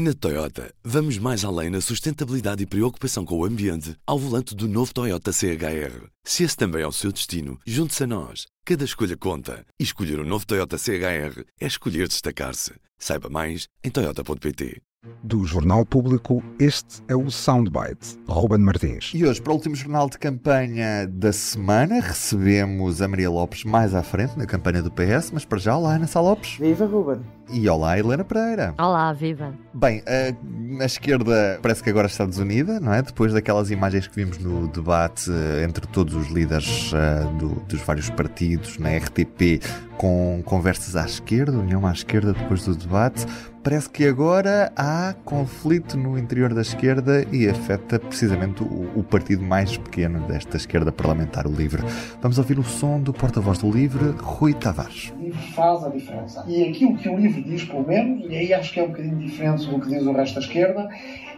Na Toyota, vamos mais além na sustentabilidade e preocupação com o ambiente ao volante do novo Toyota CHR. Se esse também é o seu destino, junte-se a nós. Cada escolha conta. E escolher o um novo Toyota CHR é escolher destacar-se. Saiba mais em Toyota.pt. Do Jornal Público, este é o Soundbite. Ruben Martins. E hoje, para o último jornal de campanha da semana, recebemos a Maria Lopes mais à frente na campanha do PS, mas para já, olá, Ana Sá Lopes. Viva, Ruben. E olá, Helena Pereira. Olá, viva. Bem, a, a, esquerda parece que agora está desunida, não é? Depois daquelas imagens que vimos no debate uh, entre todos os líderes uh, do, dos vários partidos na RTP com conversas à esquerda, união à esquerda depois do debate. Parece que agora há conflito no interior da esquerda e afeta precisamente o, o partido mais pequeno desta esquerda parlamentar, o LIVRE. Vamos ouvir o som do porta-voz do LIVRE, Rui Tavares. O LIVRE faz a diferença. E aquilo que o LIVRE diz, pelo menos, e aí acho que é um bocadinho diferente do que diz o resto da esquerda,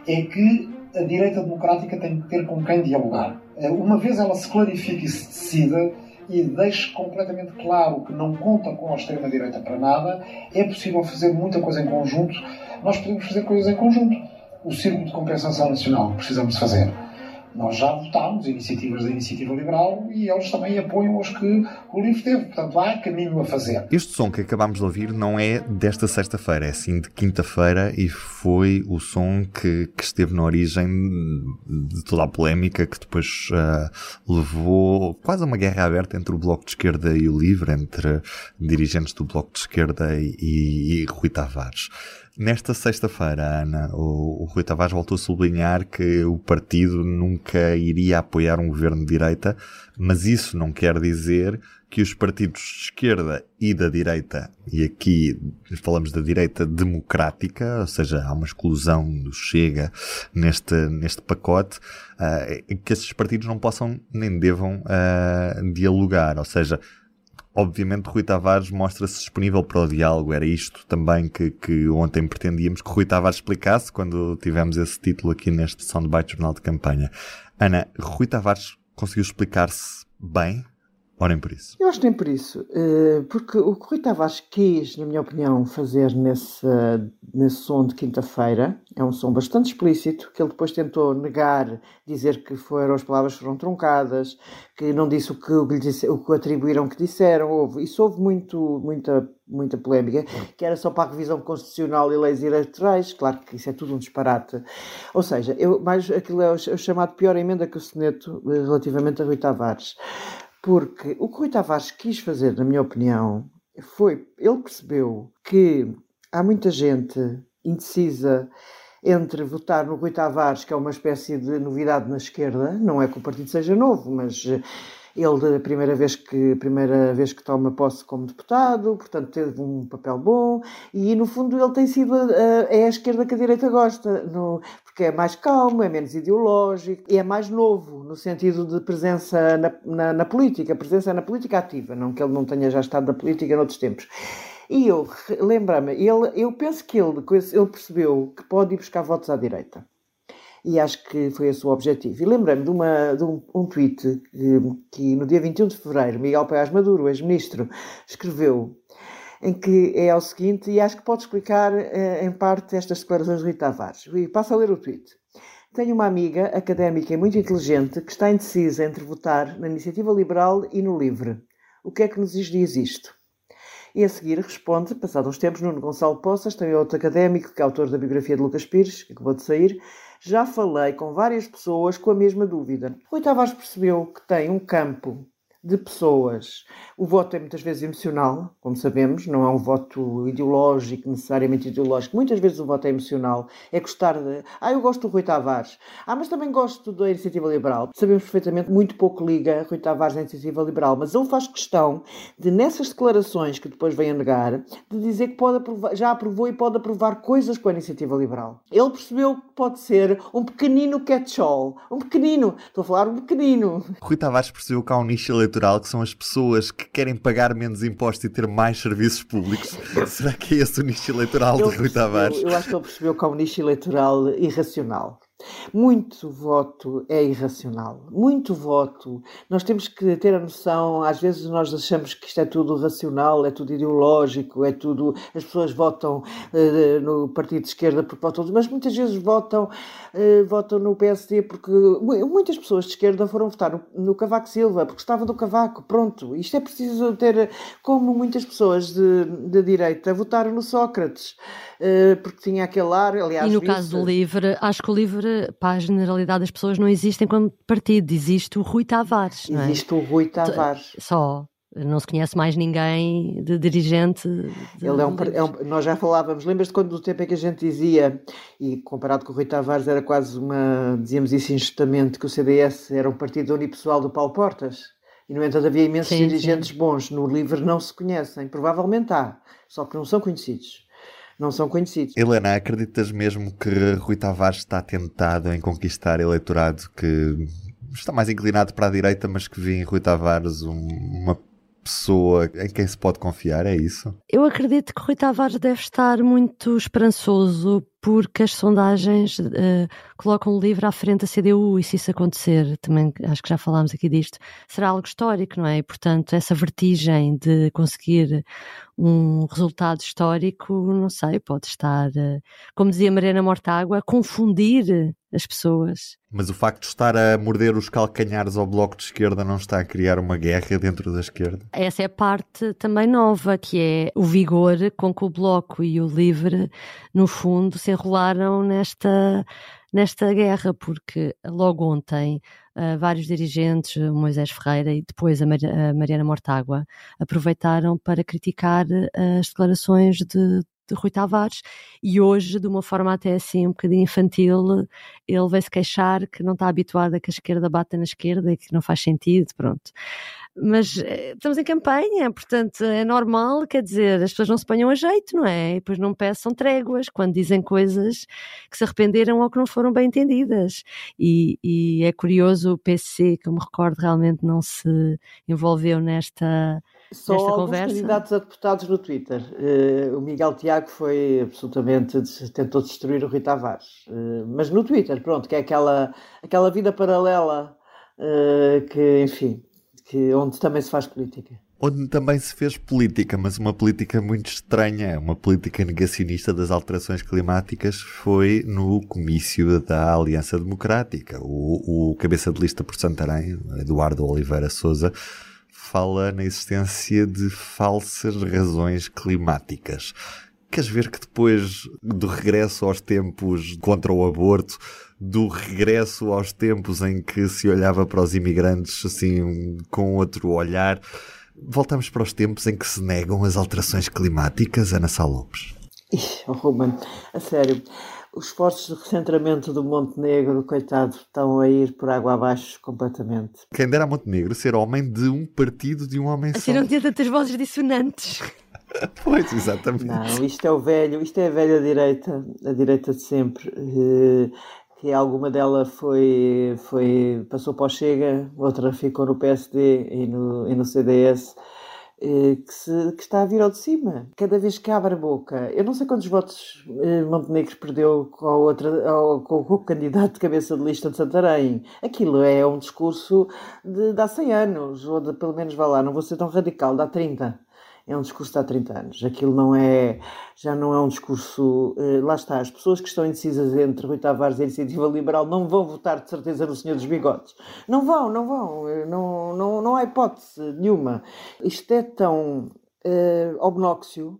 é que a direita democrática tem que ter com quem dialogar. Uma vez ela se clarifique e se decida, e deixe completamente claro que não conta com a extrema-direita para nada, é possível fazer muita coisa em conjunto. Nós podemos fazer coisas em conjunto. O Círculo de Compensação Nacional precisamos fazer. Nós já votámos iniciativas da Iniciativa Liberal e eles também apoiam as que o LIVRE teve. Portanto, há caminho a fazer. Este som que acabámos de ouvir não é desta sexta-feira, é sim de quinta-feira e foi o som que, que, esteve na origem de toda a polémica que depois uh, levou quase a uma guerra aberta entre o Bloco de Esquerda e o LIVRE, entre dirigentes do Bloco de Esquerda e, e, e Rui Tavares. Nesta sexta-feira, Ana, o, o Rui Tavares voltou a sublinhar que o partido nunca iria apoiar um governo de direita, mas isso não quer dizer que os partidos de esquerda e da direita, e aqui falamos da direita democrática, ou seja, há uma exclusão do Chega neste, neste pacote, uh, que esses partidos não possam nem devam uh, dialogar, ou seja, Obviamente, Rui Tavares mostra-se disponível para o diálogo. Era isto também que, que ontem pretendíamos que Rui Tavares explicasse quando tivemos esse título aqui neste Soundbite Jornal de Campanha. Ana, Rui Tavares conseguiu explicar-se bem? Orem por isso. Eu acho que nem por isso. Eh, porque o que Rui Tavares quis, na minha opinião, fazer nesse, nesse som de quinta-feira é um som bastante explícito, que ele depois tentou negar, dizer que foram, as palavras foram truncadas, que não disse o que, o que, disse, o que atribuíram que disseram. Houve, isso houve muito, muita, muita polémica, que era só para a revisão constitucional e leis eleitorais. Claro que isso é tudo um disparate. Ou seja, eu, mais aquilo é o, é o chamado pior emenda que o Seneto eh, relativamente a Rui Tavares. Porque o que Rui Tavares quis fazer, na minha opinião, foi. Ele percebeu que há muita gente indecisa entre votar no Rui Tavares, que é uma espécie de novidade na esquerda, não é que o partido seja novo, mas ele, a primeira vez que, primeira vez que toma posse como deputado, portanto, teve um papel bom e, no fundo, ele tem sido a, é a esquerda que a direita gosta, no, porque é mais calmo, é menos ideológico e é mais novo, no sentido de presença na, na, na política, presença na política ativa, não que ele não tenha já estado na política noutros tempos. E eu, lembra-me, eu penso que ele, ele percebeu que pode ir buscar votos à direita e acho que foi esse o objetivo. E lembrei-me de, uma, de um, um tweet que, que, no dia 21 de fevereiro Miguel Paiás Maduro, ex-ministro, escreveu em que é o seguinte, e acho que pode explicar eh, em parte estas declarações de Rita Tavares. E passo a ler o tweet. Tenho uma amiga académica e muito inteligente que está indecisa entre votar na Iniciativa Liberal e no Livre. O que é que nos diz isto? E a seguir responde, passados uns tempos, Nuno Gonçalo Poças, também outro académico, que é autor da biografia de Lucas Pires, que acabou de sair, já falei com várias pessoas com a mesma dúvida. Rui Tavares percebeu que tem um campo de pessoas. O voto é muitas vezes emocional, como sabemos, não é um voto ideológico, necessariamente ideológico. Muitas vezes o voto é emocional. É gostar de. Ah, eu gosto do Rui Tavares. Ah, mas também gosto da Iniciativa Liberal. Sabemos perfeitamente, muito pouco liga Rui Tavares à Iniciativa Liberal, mas ele faz questão de, nessas declarações que depois vem a negar, de dizer que pode aprovar, já aprovou e pode aprovar coisas com a Iniciativa Liberal. Ele percebeu que pode ser um pequenino catch-all. Um pequenino. Estou a falar um pequenino. Rui Tavares percebeu que há um nicho eleitoral que são as pessoas que querem pagar menos impostos e ter mais serviços públicos. Será que é esse o nicho eleitoral de Rui Tavares? Eu acho que ele percebeu que há um nicho eleitoral irracional. Muito voto é irracional. Muito voto. Nós temos que ter a noção, às vezes nós achamos que isto é tudo racional, é tudo ideológico, é tudo. As pessoas votam uh, no partido de esquerda porque votam, mas muitas vezes votam, uh, votam no PSD porque muitas pessoas de esquerda foram votar no, no Cavaco Silva porque estavam do Cavaco. Pronto. Isto é preciso ter. Como muitas pessoas de, de direita votaram no Sócrates porque tinha aquele ar. Aliás, e no caso do Livre, acho que o Livre, para a generalidade das pessoas, não existe enquanto partido, existe o Rui Tavares. É? Existe o Rui Tavares. Só. Não se conhece mais ninguém de dirigente. De, Ele é um, é um, nós já falávamos, lembras-te quando do tempo em que a gente dizia, e comparado com o Rui Tavares, era quase uma, dizíamos isso injustamente, que o CDS era um partido unipessoal do Paulo Portas. E, no entanto, havia imensos sim, dirigentes sim. bons. No LIVRE não se conhecem. Provavelmente há, só que não são conhecidos não são conhecidos. Helena, acreditas mesmo que Rui Tavares está tentado em conquistar eleitorado que está mais inclinado para a direita, mas que vê em Rui Tavares um, uma pessoa em quem se pode confiar, é isso? Eu acredito que Rui Tavares deve estar muito esperançoso porque as sondagens uh, colocam o livro à frente da CDU e se isso acontecer, também acho que já falámos aqui disto, será algo histórico, não é? E, portanto, essa vertigem de conseguir um resultado histórico, não sei, pode estar, uh, como dizia Mariana Mortágua, a confundir as pessoas. Mas o facto de estar a morder os calcanhares ao bloco de esquerda não está a criar uma guerra dentro da esquerda? Essa é a parte também nova, que é o vigor com que o bloco e o livre, no fundo, se enrolaram nesta, nesta guerra, porque logo ontem uh, vários dirigentes, o Moisés Ferreira e depois a, Mar a Mariana Mortágua, aproveitaram para criticar as declarações de, de Rui Tavares e hoje, de uma forma até assim um bocadinho infantil, ele vai se queixar que não está habituado a que a esquerda bata na esquerda e que não faz sentido, pronto mas eh, estamos em campanha, portanto é normal, quer dizer, as pessoas não se ponham a jeito, não é? E depois não peçam tréguas quando dizem coisas que se arrependeram ou que não foram bem entendidas. E, e é curioso o PC, que eu me recordo, realmente não se envolveu nesta. Só nesta conversa. candidatos a deputados no Twitter. Uh, o Miguel Tiago foi absolutamente, tentou destruir o Rui Tavares. Uh, mas no Twitter, pronto, que é aquela, aquela vida paralela uh, que, enfim, que, onde também se faz política. Onde também se fez política, mas uma política muito estranha, uma política negacionista das alterações climáticas, foi no comício da Aliança Democrática. O, o cabeça de lista por Santarém, Eduardo Oliveira Souza, fala na existência de falsas razões climáticas. Queres ver que depois do regresso aos tempos contra o aborto, do regresso aos tempos em que se olhava para os imigrantes assim com outro olhar. Voltamos para os tempos em que se negam as alterações climáticas, Ana Sá Lopes. Oh, Ruben, a sério, os esforços de recentramento do Montenegro, coitado, estão a ir por água abaixo completamente. Quem dera a Montenegro ser homem de um partido de um homem assim só. não tinha tantas vozes dissonantes. pois, exatamente. Não, isto é o velho, isto é a velha direita, a direita de sempre. Uh, que alguma dela foi, foi, passou para o Chega, outra ficou no PSD e no, e no CDS, eh, que, se, que, está a vir ao de cima. Cada vez que abre a boca, eu não sei quantos votos eh, Montenegro perdeu com, outra, com, com, o candidato de cabeça de lista de Santarém. Aquilo é um discurso de, de há 100 anos, ou de, pelo menos, vá lá, não vou ser tão radical, de há 30 é um discurso de há 30 anos. Aquilo não é, já não é um discurso. Uh, lá está, as pessoas que estão indecisas entre Rui Tavares e a Iniciativa Liberal não vão votar de certeza no Senhor dos Bigodes. Não vão, não vão. Eh, não, não, não há hipótese nenhuma. Isto é tão uh, obnóxio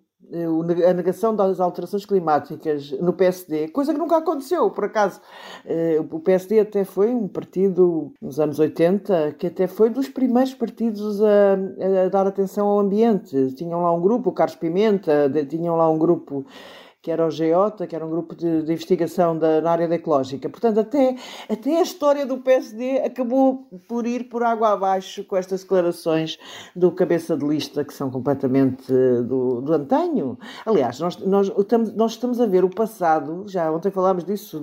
a negação das alterações climáticas no PSD, coisa que nunca aconteceu, por acaso. Eh, o PSD até foi um partido nos anos 80 que até foi dos primeiros partidos a, a dar atenção ao ambiente. Tinham lá um grupo, o Carlos Pimenta, tinham lá um grupo que era o GEOTA, que era um grupo de, de investigação da, na área da ecológica. Portanto, até, até a história do PSD acabou por ir por água abaixo com estas declarações do cabeça de lista, que são completamente eh, do, do antanho. Aliás, nós, nós, estamos, nós estamos a ver o passado, já ontem falámos disso,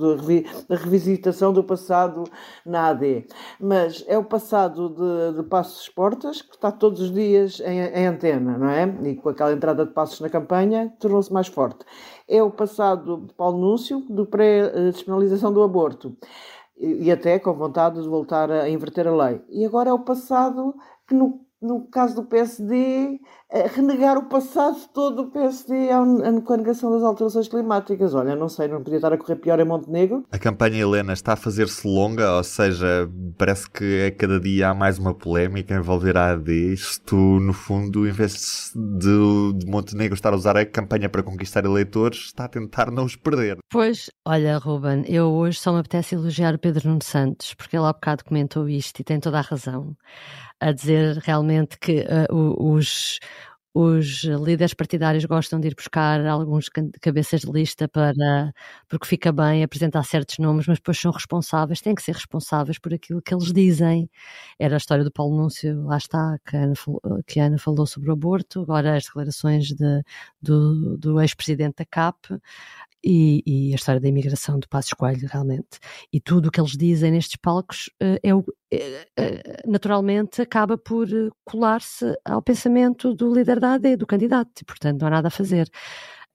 da revisitação do passado na AD, mas é o passado de, de Passos Portas, que está todos os dias em, em antena, não é? E com aquela entrada de passos na campanha, tornou-se mais forte é o passado de Paulo Núncio do pré-despenalização do aborto e até com vontade de voltar a inverter a lei. E agora é o passado que no no caso do PSD, renegar o passado todo do PSD com a negação das alterações climáticas. Olha, não sei, não podia estar a correr pior em Montenegro. A campanha Helena está a fazer-se longa, ou seja, parece que a cada dia há mais uma polémica envolver a AD. Isto, no fundo, em vez de, de Montenegro estar a usar a campanha para conquistar eleitores, está a tentar não os perder. Pois, olha, Ruben, eu hoje só me apetece elogiar o Pedro Nuno Santos, porque ele há bocado comentou isto e tem toda a razão a dizer realmente que uh, os, os líderes partidários gostam de ir buscar alguns cabeças de lista para porque fica bem apresentar certos nomes, mas depois são responsáveis, têm que ser responsáveis por aquilo que eles dizem. Era a história do Paulo Núncio, lá está, que a Ana, que a Ana falou sobre o aborto, agora as declarações de, do, do ex-presidente da CAP e, e, a história da imigração do Passo Escolho, realmente. E tudo o que eles dizem nestes palcos uh, é, é, é, naturalmente acaba por colar-se ao pensamento do líder da AD, do candidato, e portanto não há nada a fazer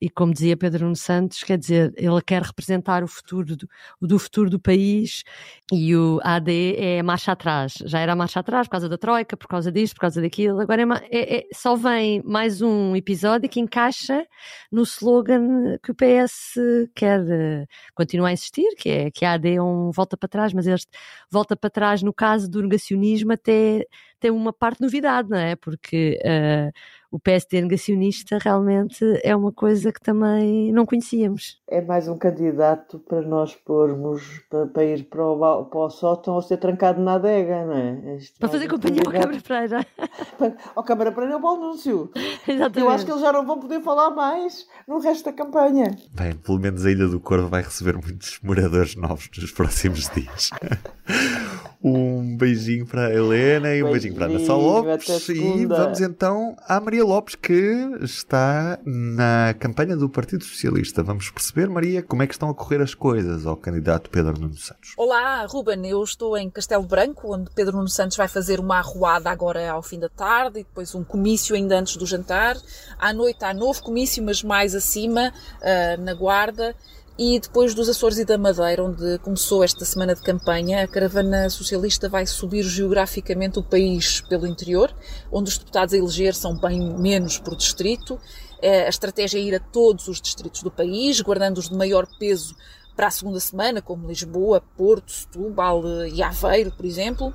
e como dizia Pedro Santos, quer dizer, ele quer representar o futuro do, do futuro do país e o AD é marcha atrás. Já era marcha atrás por causa da Troika, por causa disto, por causa daquilo. Agora é, é, é, só vem mais um episódio que encaixa no slogan que o PS quer uh, continuar a insistir, que é que a AD é um volta para trás, mas este volta para trás no caso do negacionismo até tem uma parte novidade, não é? Porque uh, o PSD negacionista realmente é uma coisa que também não conhecíamos. É mais um candidato para nós pormos para, para ir para o, para o sótão ou ser trancado na adega, não é? Este para fazer companhia ao Câmara Pereira. ao Câmara Pereira é o bom anúncio. Exatamente. Eu acho que eles já não vão poder falar mais no resto da campanha. Bem, pelo menos a Ilha do Corvo vai receber muitos moradores novos nos próximos dias. um beijinho para a Helena e um beijinho, beijinho para a Ana Sá Lopes. E vamos então à Maria Lopes, que está na campanha do Partido Socialista. Vamos perceber, Maria, como é que estão a correr as coisas ao candidato Pedro Nuno Santos. Olá, Ruben. Eu estou em Castelo Branco, onde Pedro Nuno Santos vai fazer uma arruada agora ao fim da tarde e depois um comício ainda antes do jantar. À noite há novo comício, mas mais acima, uh, na Guarda. E depois dos Açores e da Madeira, onde começou esta semana de campanha, a caravana socialista vai subir geograficamente o país pelo interior, onde os deputados a eleger são bem menos por distrito. É, a estratégia é ir a todos os distritos do país, guardando os de maior peso para a segunda semana, como Lisboa, Porto, Setúbal e Aveiro, por exemplo.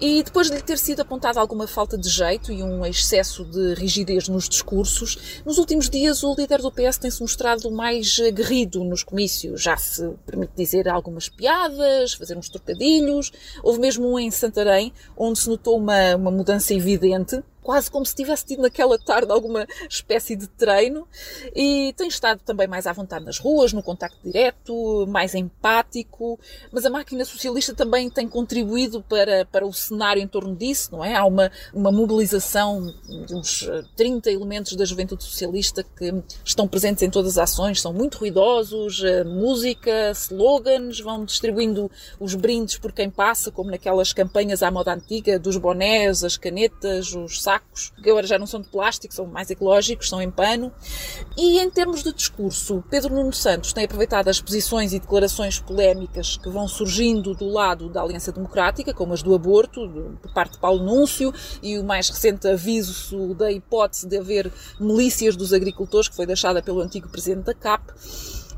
E depois de lhe ter sido apontada alguma falta de jeito e um excesso de rigidez nos discursos, nos últimos dias o líder do PS tem-se mostrado mais aguerrido nos comícios. Já se permite dizer algumas piadas, fazer uns trocadilhos. Houve mesmo um em Santarém, onde se notou uma, uma mudança evidente quase como se tivesse tido naquela tarde alguma espécie de treino. E tem estado também mais à vontade nas ruas, no contacto direto, mais empático, mas a máquina socialista também tem contribuído para, para o cenário em torno disso, não é? Há uma, uma mobilização de uns 30 elementos da juventude socialista que estão presentes em todas as ações, são muito ruidosos, música, slogans, vão distribuindo os brindes por quem passa, como naquelas campanhas à moda antiga dos bonés, as canetas, os sacos sacos, que agora já não são de plástico, são mais ecológicos, são em pano. E em termos de discurso, Pedro Nuno Santos tem aproveitado as posições e declarações polémicas que vão surgindo do lado da Aliança Democrática, como as do aborto, por parte de Paulo Núncio, e o mais recente aviso da hipótese de haver milícias dos agricultores, que foi deixada pelo antigo presidente da CAP.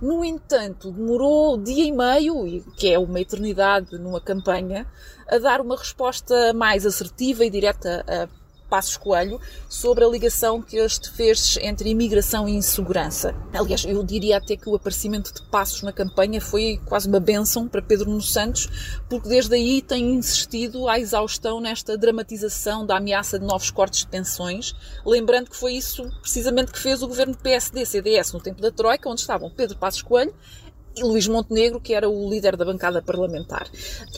No entanto, demorou dia e meio, que é uma eternidade numa campanha, a dar uma resposta mais assertiva e direta a Passos Coelho sobre a ligação que este fez entre imigração e insegurança. Aliás, eu diria até que o aparecimento de Passos na campanha foi quase uma benção para Pedro Nuno Santos, porque desde aí tem insistido à exaustão nesta dramatização da ameaça de novos cortes de pensões, lembrando que foi isso precisamente que fez o governo PSD-CDS no tempo da Troika, onde estavam Pedro Passos Coelho e Luís Montenegro, que era o líder da bancada parlamentar.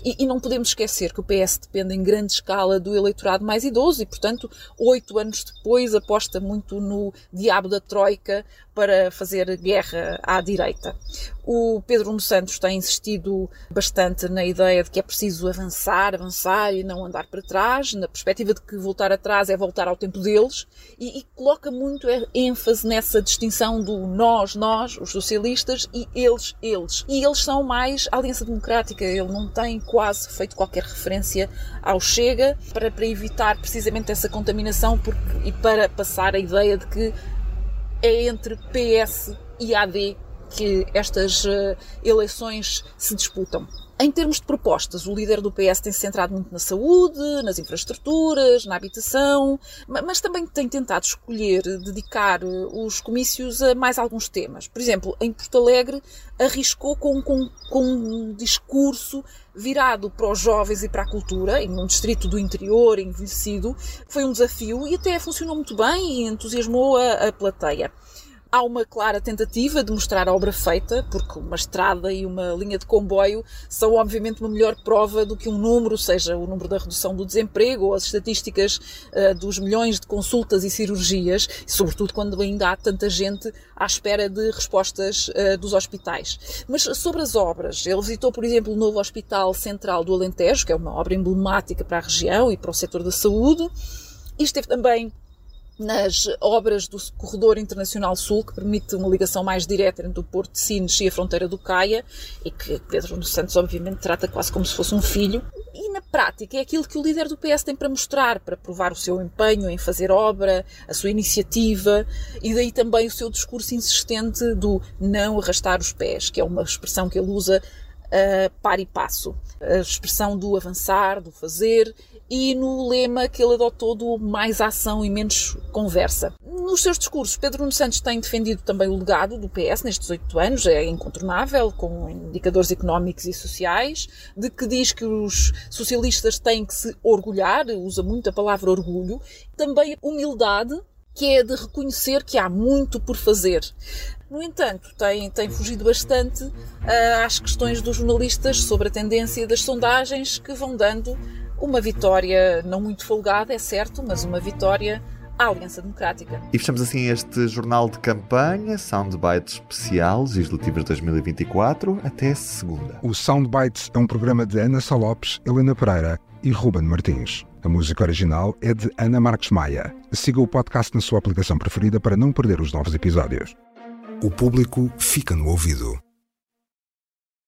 E, e, não podemos esquecer que o PS depende em grande escala do eleitorado mais idoso e, portanto, oito anos depois aposta muito no diabo da Troika para fazer guerra à direita. O Pedro Nuno Santos tem insistido bastante na ideia de que é preciso avançar, avançar e não andar para trás, na perspectiva de que voltar atrás é voltar ao tempo deles, e, e coloca muito ênfase nessa distinção do nós, nós, os socialistas, e eles, eles. E eles são mais a Aliança Democrática, ele não tem quase feito qualquer referência ao Chega para, para evitar precisamente essa contaminação porque, e para passar a ideia de que é entre PS e AD que estas uh, eleições se disputam. Em termos de propostas, o líder do PS tem se centrado muito na saúde, nas infraestruturas, na habitação, mas também tem tentado escolher dedicar eh, os comícios a mais alguns temas. Por exemplo, em Porto Alegre, arriscou com, com, com um discurso virado para os jovens e para a cultura, em um distrito do interior envelhecido. Foi um desafio e até funcionou muito bem e entusiasmou a, a plateia há uma clara tentativa de mostrar a obra feita, porque uma estrada e uma linha de comboio são obviamente uma melhor prova do que um número, seja o número da redução do desemprego ou as estatísticas uh, dos milhões de consultas e cirurgias, sobretudo quando ainda há tanta gente à espera de respostas uh, dos hospitais. Mas sobre as obras, ele visitou, por exemplo, o novo Hospital Central do Alentejo, que é uma obra emblemática para a região e para o setor da saúde, e esteve também nas obras do Corredor Internacional Sul, que permite uma ligação mais direta entre o Porto de Sines e a fronteira do Caia, e que Pedro dos Santos, obviamente, trata quase como se fosse um filho. E na prática é aquilo que o líder do PS tem para mostrar, para provar o seu empenho em fazer obra, a sua iniciativa, e daí também o seu discurso insistente do não arrastar os pés, que é uma expressão que ele usa uh, par e passo. A expressão do avançar, do fazer e no lema que ele adotou do mais ação e menos conversa. Nos seus discursos, Pedro Nuno Santos tem defendido também o legado do PS nestes oito anos, é incontornável, com indicadores económicos e sociais, de que diz que os socialistas têm que se orgulhar, usa muito a palavra orgulho, também humildade, que é de reconhecer que há muito por fazer. No entanto, tem, tem fugido bastante uh, às questões dos jornalistas sobre a tendência das sondagens que vão dando uma vitória não muito folgada, é certo, mas uma vitória à Aliança Democrática. E fechamos assim este jornal de campanha, Soundbite especial, legislativas 2024, até segunda. O Soundbite é um programa de Ana Salopes, Helena Pereira e Ruben Martins. A música original é de Ana Marques Maia. Siga o podcast na sua aplicação preferida para não perder os novos episódios. O público fica no ouvido.